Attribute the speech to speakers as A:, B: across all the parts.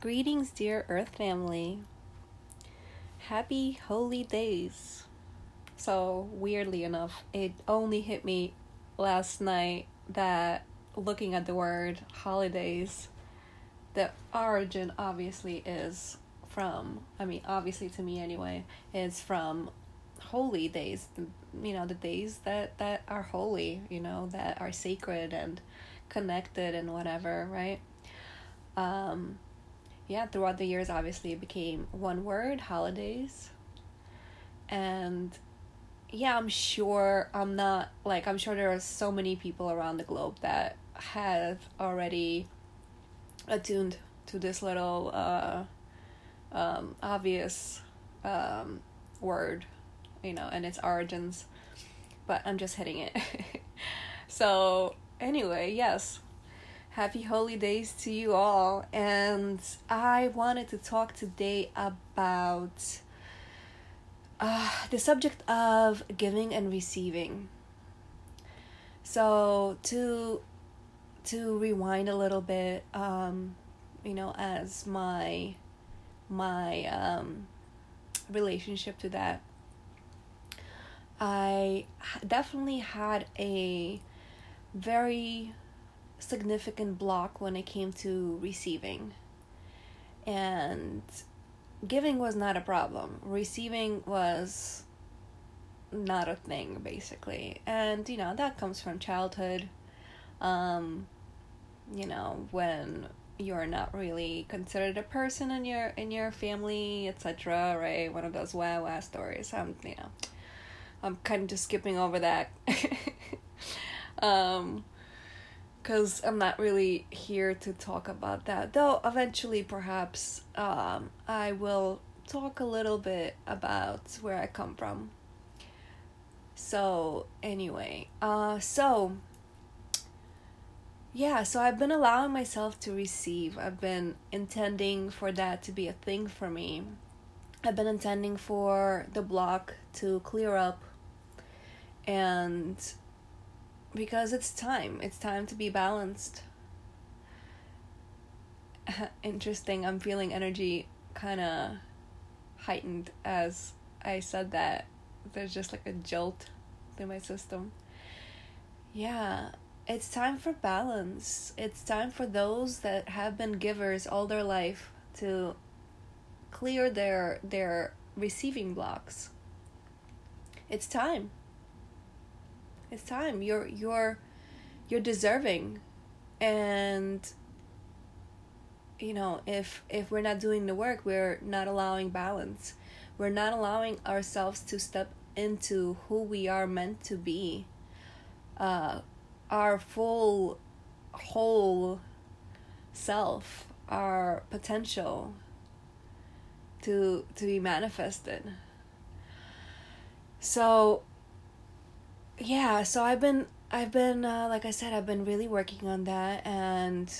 A: Greetings, dear Earth family. Happy holy days. So, weirdly enough, it only hit me last night that looking at the word holidays, the origin obviously is from, I mean, obviously to me anyway, is from holy days, you know, the days that, that are holy, you know, that are sacred and connected and whatever, right? Um, yeah, throughout the years, obviously, it became one word holidays. And yeah, I'm sure I'm not like, I'm sure there are so many people around the globe that have already attuned to this little uh, um, obvious um, word, you know, and its origins. But I'm just hitting it. so, anyway, yes, Happy holy days to you all. And I wanted to talk today about uh, the subject of giving and receiving. So to to rewind a little bit, um, you know, as my my um, relationship to that, I definitely had a very significant block when it came to receiving. And giving was not a problem. Receiving was not a thing basically. And you know, that comes from childhood. Um you know, when you're not really considered a person in your in your family, etc., right? One of those wow wow stories. I'm, you know, I'm kind of just skipping over that. um because I'm not really here to talk about that. Though eventually, perhaps, um, I will talk a little bit about where I come from. So, anyway, uh, so yeah, so I've been allowing myself to receive. I've been intending for that to be a thing for me. I've been intending for the block to clear up and because it's time. It's time to be balanced. Interesting. I'm feeling energy kind of heightened as I said that. There's just like a jolt through my system. Yeah, it's time for balance. It's time for those that have been givers all their life to clear their their receiving blocks. It's time it's time. You're you're you're deserving. And you know if if we're not doing the work we're not allowing balance. We're not allowing ourselves to step into who we are meant to be. Uh our full whole self our potential to to be manifested. So yeah, so I've been I've been uh, like I said I've been really working on that and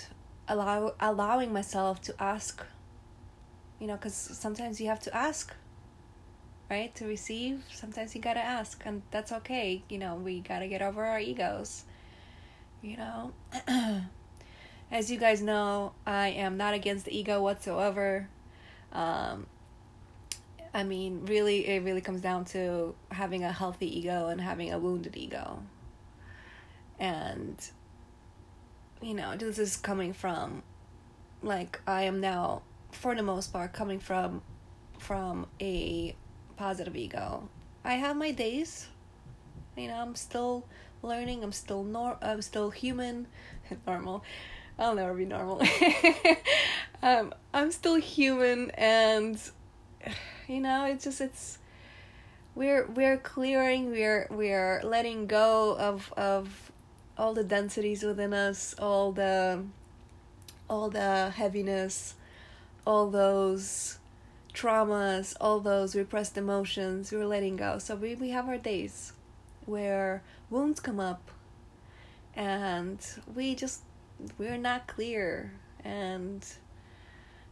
A: allow allowing myself to ask you know cuz sometimes you have to ask right to receive. Sometimes you got to ask and that's okay you know we got to get over our egos you know. As you guys know I am not against the ego whatsoever. Um I mean, really, it really comes down to having a healthy ego and having a wounded ego. And, you know, this is coming from, like, I am now, for the most part, coming from, from a positive ego. I have my days. You know, I'm still learning. I'm still nor. I'm still human, normal. I'll never be normal. um, I'm still human, and you know it's just it's we're we're clearing we're we're letting go of of all the densities within us all the all the heaviness all those traumas all those repressed emotions we're letting go. So we, we have our days where wounds come up and we just we're not clear and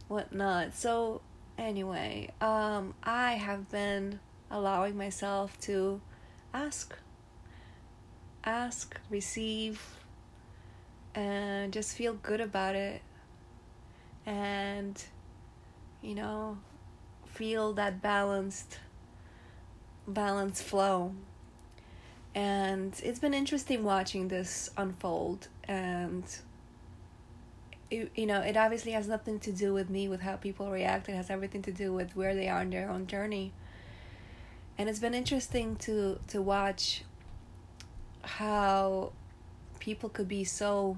A: whatnot. So Anyway, um, I have been allowing myself to ask, ask, receive, and just feel good about it. And you know, feel that balanced balanced flow. And it's been interesting watching this unfold and you know, it obviously has nothing to do with me with how people react. It has everything to do with where they are in their own journey. And it's been interesting to to watch how people could be so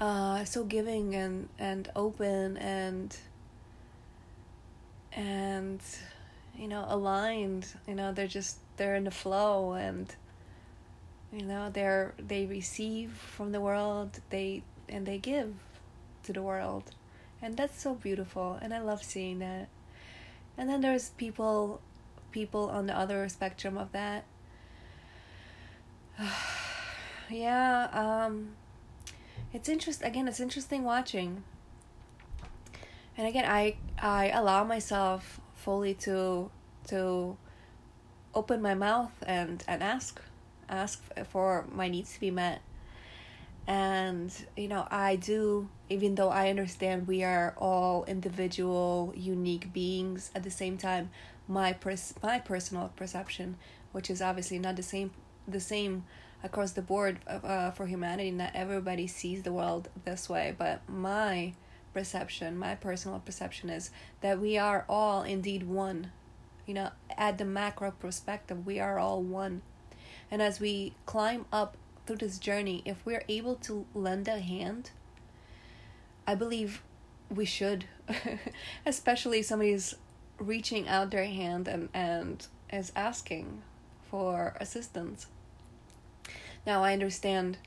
A: uh, so giving and and open and and you know aligned you know they're just they're in the flow and you know they're they receive from the world they and they give to the world. And that's so beautiful and i love seeing that. And then there's people people on the other spectrum of that. Yeah um it's interest again it's interesting watching. And again i i allow myself fully to to open my mouth and and ask ask for my needs to be met and you know i do even though i understand we are all individual unique beings at the same time my pers- my personal perception which is obviously not the same the same across the board uh, for humanity not everybody sees the world this way but my perception my personal perception is that we are all indeed one. You know at the macro perspective we are all one. And as we climb up through this journey if we're able to lend a hand i believe we should especially if somebody's reaching out their hand and and is asking for assistance now, I understand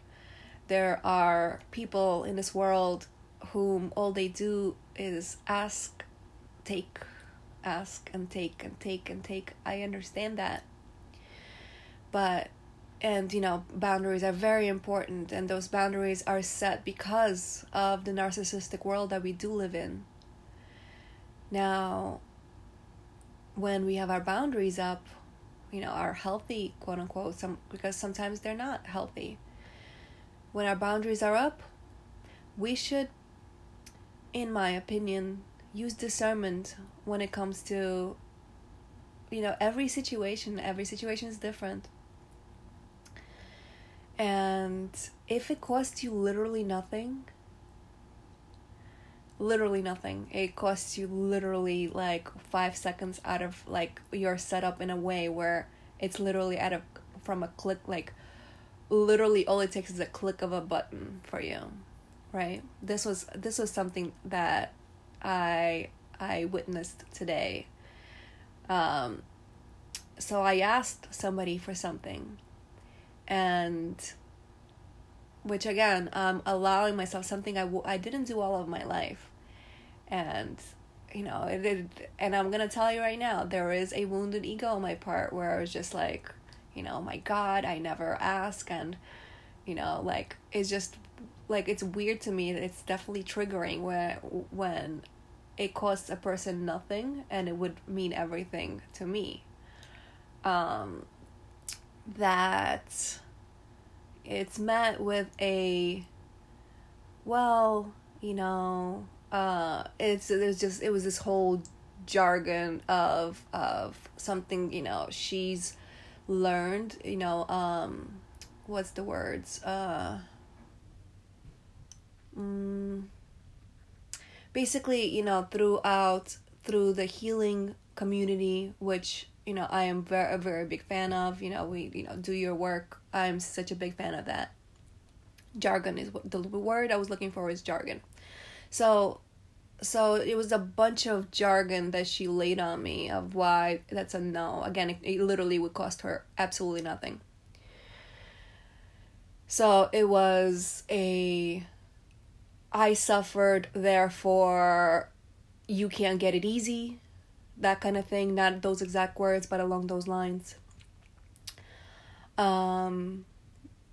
A: there are people in this world whom all they do is ask, take, ask, and take, and take, and take. I understand that. But, and you know, boundaries are very important, and those boundaries are set because of the narcissistic world that we do live in. Now, when we have our boundaries up, you know are healthy quote unquote some because sometimes they're not healthy when our boundaries are up we should in my opinion use discernment when it comes to you know every situation every situation is different and if it costs you literally nothing literally nothing. It costs you literally like five seconds out of like your setup in a way where it's literally out of from a click like literally all it takes is a click of a button for you right this was this was something that i i witnessed today um so i asked somebody for something and which again um allowing myself something I w- I didn't do all of my life. And you know it, it and i'm gonna tell you right now there is a wounded ego on my part where i was just like you know my god i never ask and you know like it's just like it's weird to me it's definitely triggering where when it costs a person nothing and it would mean everything to me. Um that it's met with a well you know uh it's there's just it was this whole jargon of of something you know she's learned you know um what's the words uh mm, basically you know throughout through the healing community which you know i am very a very big fan of you know we you know do your work i'm such a big fan of that jargon is the word i was looking for is jargon so so it was a bunch of jargon that she laid on me of why that's a no. Again, it, it literally would cost her absolutely nothing. So it was a I suffered, therefore you can't get it easy. That kind of thing. Not those exact words, but along those lines. Um,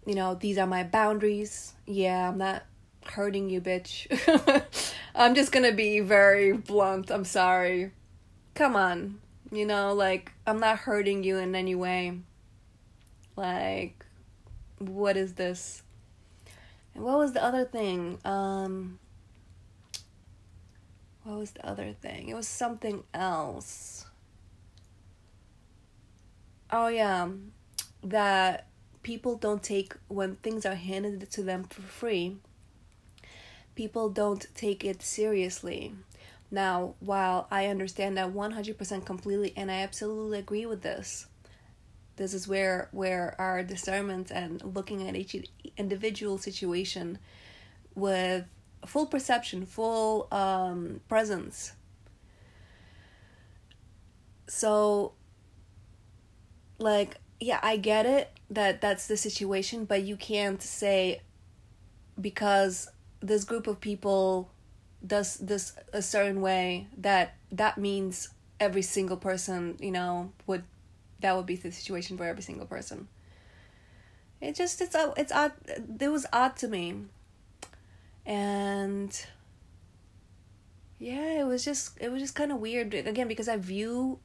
A: you know, these are my boundaries. Yeah, I'm not hurting you, bitch. I'm just gonna be very blunt. I'm sorry. Come on. You know, like, I'm not hurting you in any way. Like, what is this? And what was the other thing? Um, what was the other thing? It was something else. Oh yeah, that people don't take when things are handed to them for free. People don't take it seriously. Now, while I understand that 100% completely and I absolutely agree with this, this is where where our discernment and looking at each individual situation with full perception, full um, presence. So, like, yeah, I get it that that's the situation, but you can't say because this group of people does this a certain way that that means every single person, you know, would that would be the situation for every single person. It just it's it's odd. It was odd to me and yeah it was just it was just kind of weird again because i view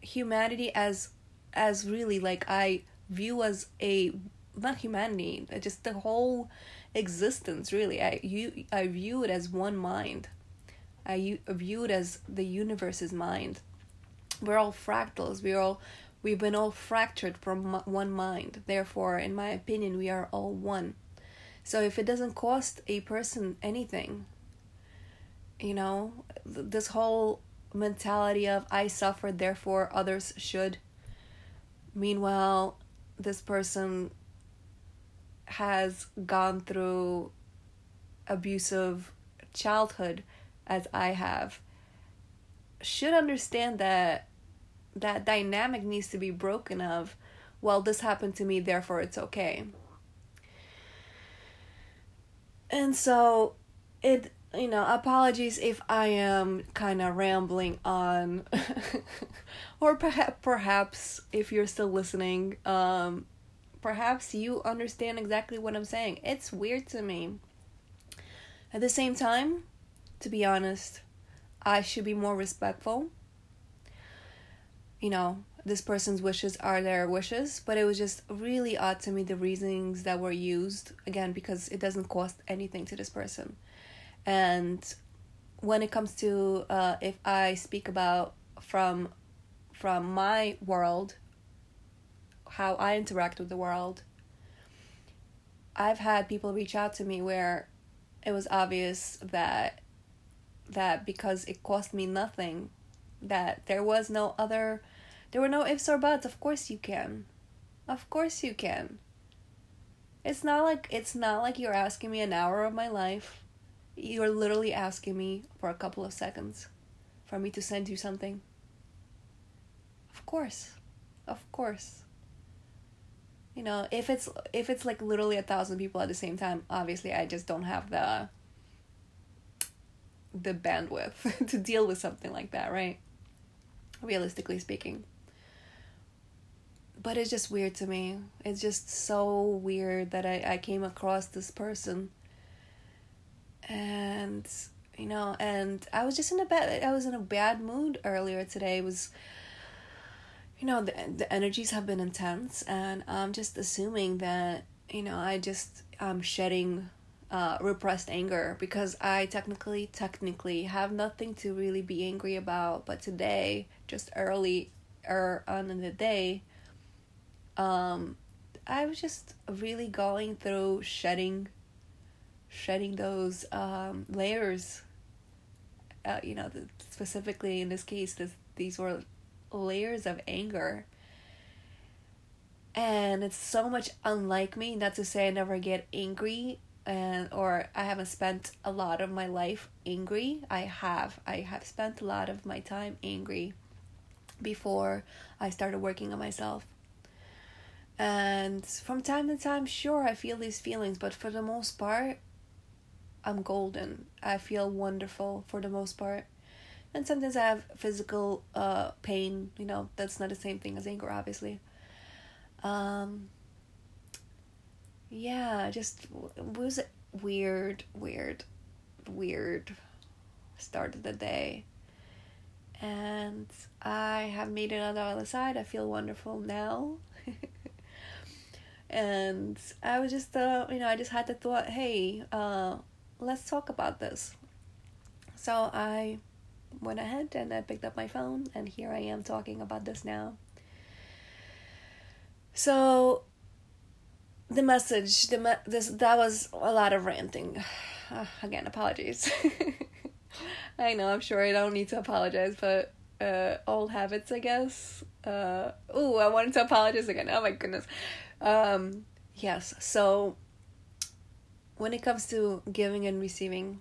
A: humanity as as really like i view as a not humanity just the whole existence really. I you i view it as one mind. I view it as the universe's mind. We're all fractals. We're all we've been all fractured from one mind. Therefore in my opinion we are all one so if it doesn't cost a person anything, you know, this whole mentality of I suffered, therefore others should. Meanwhile, this person has gone through abusive childhood as I have should understand that that dynamic needs to be broken of well this happened to me therefore it's okay and so it you know apologies if i am kind of rambling on. Or perhaps perhaps if you're still listening um perhaps you understand exactly what i'm saying. It's weird to me. At the same time to be honest i should be more respectful. You know this person's wishes are their wishes, but it was just really odd to me the reasonings that were used again because it doesn't cost anything to this person. And when it comes to uh, if I speak about from from my world, how I interact with the world, I've had people reach out to me where it was obvious that that because it cost me nothing, that there was no other there were no ifs or buts. Of course you can. Of course you can. It's not like it's not like you're asking me an hour of my life. You're literally asking me for a couple of seconds for me to send you something. Of course. Of course. You know, if it's if it's like literally a thousand people at the same time, obviously I just don't have the the bandwidth to deal with something like that, right? Realistically speaking but it's just weird to me. It's just so weird that I, I came across this person. And you know, and I was just in a bad I was in a bad mood earlier today. It was you know, the the energies have been intense and I'm just assuming that, you know, I just I'm shedding uh, repressed anger because I technically technically have nothing to really be angry about. But today, just early or er, on in the day, um, I was just really going through shedding, shedding those um, layers. Uh, you know, the, specifically in this case, this, these were layers of anger. And it's so much unlike me. Not to say I never get angry, and or I haven't spent a lot of my life angry. I have. I have spent a lot of my time angry before I started working on myself. And from time to time, sure, I feel these feelings, but for the most part, I'm golden. I feel wonderful for the most part. And sometimes I have physical uh, pain, you know, that's not the same thing as anger, obviously. Um, yeah, just was it weird, weird, weird start of the day. And I have made it on the other side. I feel wonderful now. and I was just uh you know I just had the thought hey uh let's talk about this so I went ahead and I picked up my phone, and here I am talking about this now. So, the message, the me- this that was a lot of ranting. Uh, again, apologies. I know, I'm sure I don't need to apologize, but uh, old habits, I guess. Uh, oh, I wanted to apologize again. Oh my goodness. Um, yes, so when it comes to giving and receiving,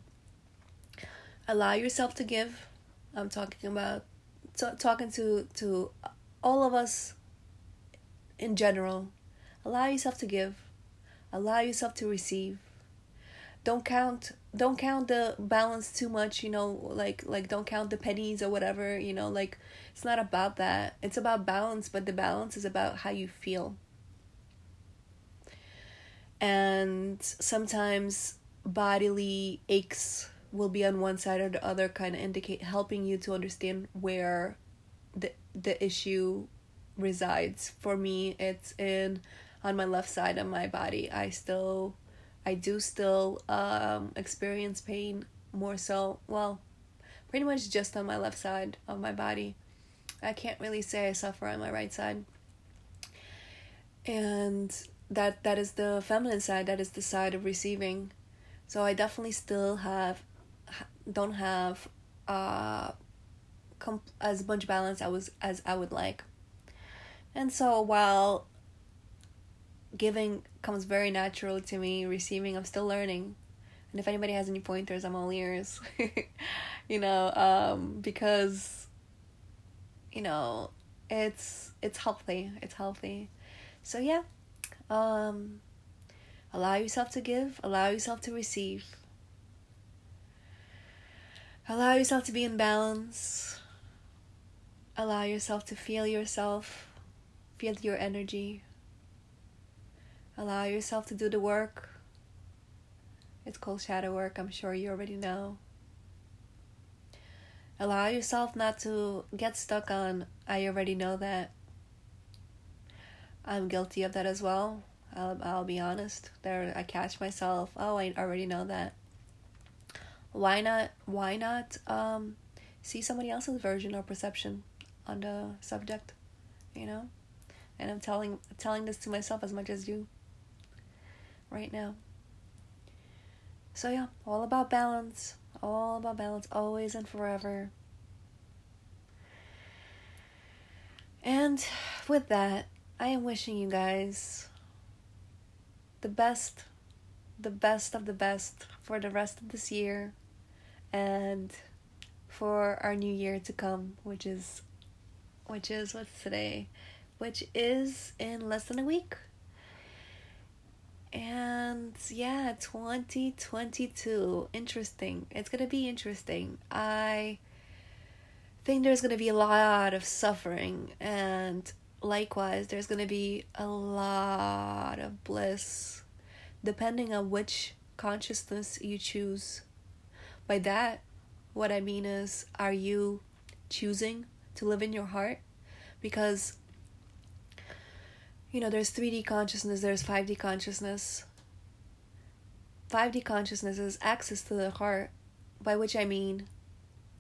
A: allow yourself to give. I'm talking about t- talking to to all of us in general. Allow yourself to give. Allow yourself to receive. Don't count don't count the balance too much, you know, like like don't count the pennies or whatever, you know, like it's not about that. It's about balance, but the balance is about how you feel. And sometimes bodily aches will be on one side or the other kind of indicate helping you to understand where the the issue resides. For me it's in on my left side of my body. I still i do still um experience pain more so well pretty much just on my left side of my body. I can't really say i suffer on my right side and that that is the feminine side that is the side of receiving so i definitely still have don't have uh comp- as much balance I was as I would like. And so while giving comes very naturally to me, receiving I'm still learning. And if anybody has any pointers, I'm all ears. you know, um, because you know, it's it's healthy. It's healthy. So yeah. Um allow yourself to give, allow yourself to receive. Allow yourself to be in balance. Allow yourself to feel yourself, feel your energy. Allow yourself to do the work. It's called shadow work, I'm sure you already know. Allow yourself not to get stuck on, I already know that. I'm guilty of that as well. I'll, I'll be honest. There, I catch myself, oh, I already know that. Why not why not um see somebody else's version or perception on the subject you know? And i'm telling telling this to myself as much as you right now. So yeah all about balance. All about balance always and forever. And with that i am wishing you guys the best the best of the best for the rest of this year and for our new year to come, which is which is what's today, which is in less than a week. And yeah, 2022. Interesting. It's going to be interesting. I think there's going to be a lot of suffering and likewise there's going to be a lot of bliss depending on which consciousness you choose by that, what I mean is, are you choosing to live in your heart? Because, you know, there's 3D consciousness, there's 5D consciousness. 5D consciousness is access to the heart, by which I mean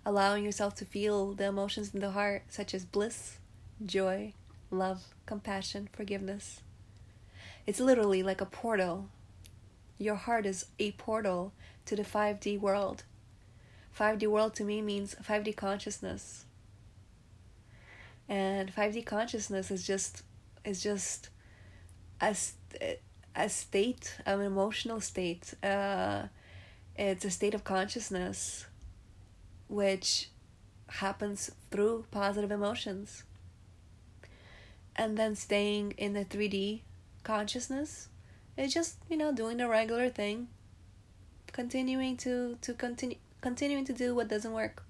A: allowing yourself to feel the emotions in the heart, such as bliss, joy, love, compassion, forgiveness. It's literally like a portal. Your heart is a portal to the 5D world. 5D world to me means 5D consciousness. And 5D consciousness is just is just a, a state, an emotional state. Uh, it's a state of consciousness which happens through positive emotions. And then staying in the 3D consciousness It's just, you know, doing the regular thing. Continuing to to continue continuing to do what doesn't work.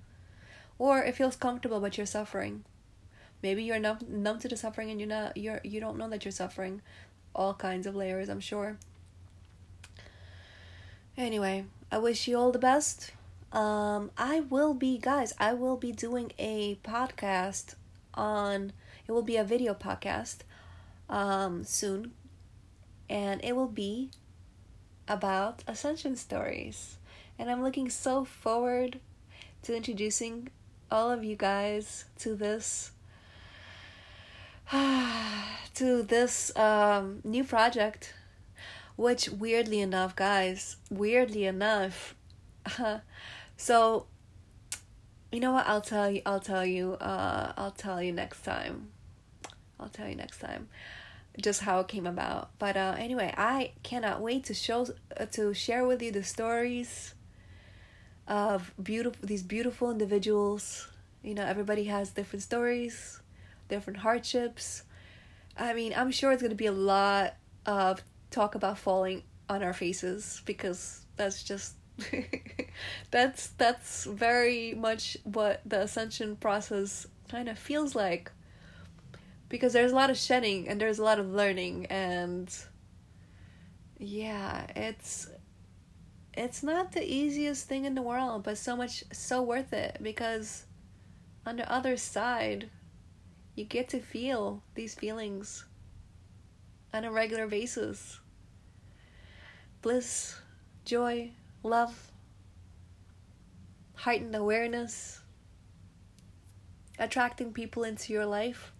A: Or it feels comfortable but you're suffering. Maybe you're numb, numb to the suffering and you're not you're you don't know that you're suffering. All kinds of layers, I'm sure. Anyway, I wish you all the best. Um I will be guys, I will be doing a podcast on it will be a video podcast um soon. And it will be about ascension stories. And I'm looking so forward to introducing all of you guys to this to this um, new project. Which weirdly enough guys weirdly enough so you know what? I'll tell you i'll tell you uh i'll tell you next time i'll tell you next time just how it came about. But uh anyway i cannot wait to show uh, to share with you the stories of beautiful these beautiful individuals. You know everybody has different stories different hardships. I mean i'm sure it's going to be a lot of talk about falling on our faces because that's just that's that's very much what the ascension process kind of feels like because there's a lot of shedding and there's a lot of learning and yeah it's it's not the easiest thing in the world but so much so worth it because on the other side you get to feel these feelings on a regular basis. Bliss joy love, heightened awareness, attracting people into your life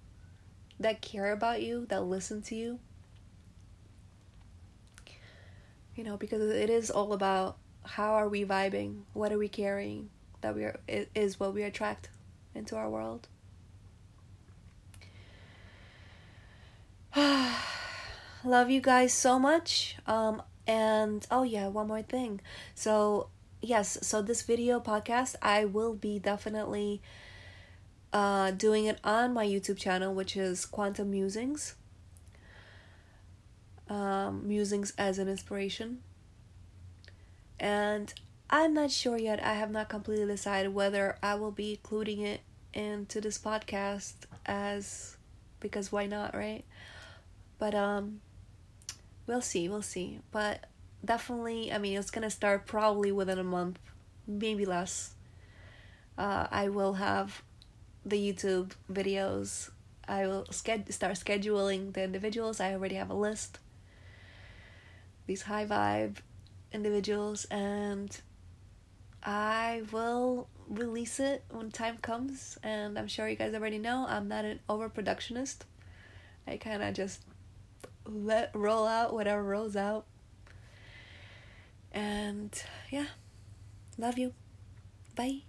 A: that care about you, that listen to you. You know, because it is all about how are we vibing, what are we carrying, that we are is what we attract into our world. Love you guys so much. Um, and oh yeah, one more thing. So, yes, so this video podcast I will be definitely uh doing it on my YouTube channel which is Quantum Musings. Um musings as an inspiration. And I'm not sure yet. I have not completely decided whether I will be including it into this podcast as because why not, right? But um we'll see, we'll see. But definitely, I mean, it's gonna start probably within a month, maybe less. Uh, I will have the YouTube videos. I will sched- start scheduling the individuals. I already have a list. These high vibe individuals, and I will release it when time comes. And I'm sure you guys already know I'm not an overproductionist. I kind of just let roll out whatever rolls out. And yeah, love you. Bye.